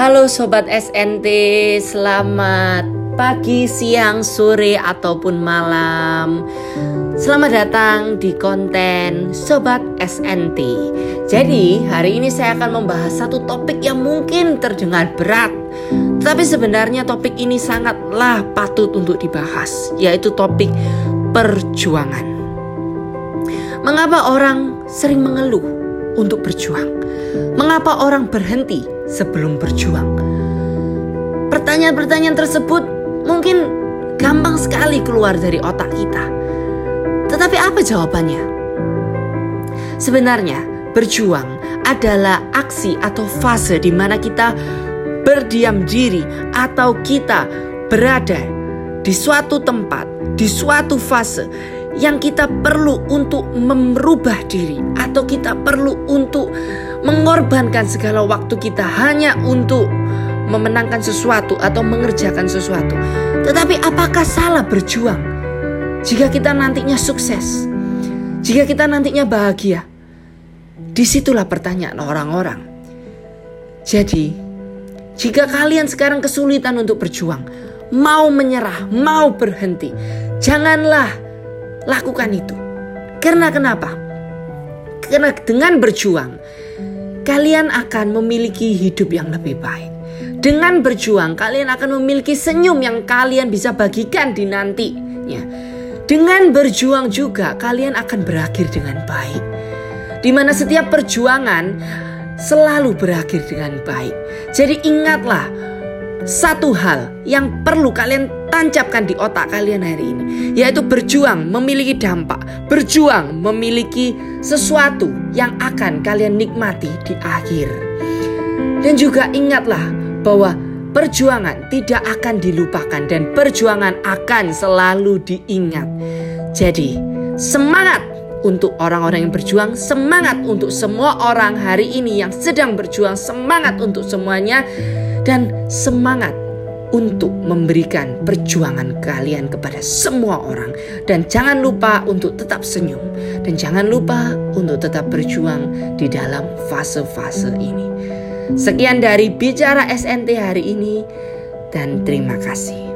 Halo Sobat SNT, selamat pagi, siang, sore, ataupun malam. Selamat datang di konten Sobat SNT Jadi hari ini saya akan membahas satu topik yang mungkin terdengar berat Tetapi sebenarnya topik ini sangatlah patut untuk dibahas Yaitu topik perjuangan. Mengapa orang sering mengeluh untuk berjuang? Mengapa orang berhenti sebelum berjuang? Pertanyaan-pertanyaan tersebut mungkin gampang sekali keluar dari otak kita. Tetapi apa jawabannya? Sebenarnya, berjuang adalah aksi atau fase di mana kita berdiam diri atau kita berada di suatu tempat, di suatu fase yang kita perlu untuk merubah diri atau kita perlu untuk mengorbankan segala waktu kita hanya untuk memenangkan sesuatu atau mengerjakan sesuatu. Tetapi apakah salah berjuang jika kita nantinya sukses? Jika kita nantinya bahagia? Di situlah pertanyaan orang-orang. Jadi, jika kalian sekarang kesulitan untuk berjuang, mau menyerah, mau berhenti, janganlah lakukan itu. Karena kenapa? Karena dengan berjuang, kalian akan memiliki hidup yang lebih baik. Dengan berjuang, kalian akan memiliki senyum yang kalian bisa bagikan di nantinya. Dengan berjuang juga, kalian akan berakhir dengan baik. Di mana setiap perjuangan selalu berakhir dengan baik. Jadi ingatlah satu hal yang perlu kalian tancapkan di otak kalian hari ini, yaitu berjuang memiliki dampak, berjuang memiliki sesuatu yang akan kalian nikmati di akhir. Dan juga ingatlah bahwa perjuangan tidak akan dilupakan dan perjuangan akan selalu diingat. Jadi, semangat untuk orang-orang yang berjuang, semangat untuk semua orang hari ini yang sedang berjuang, semangat untuk semuanya dan semangat untuk memberikan perjuangan kalian kepada semua orang dan jangan lupa untuk tetap senyum dan jangan lupa untuk tetap berjuang di dalam fase-fase ini. Sekian dari bicara SNT hari ini dan terima kasih.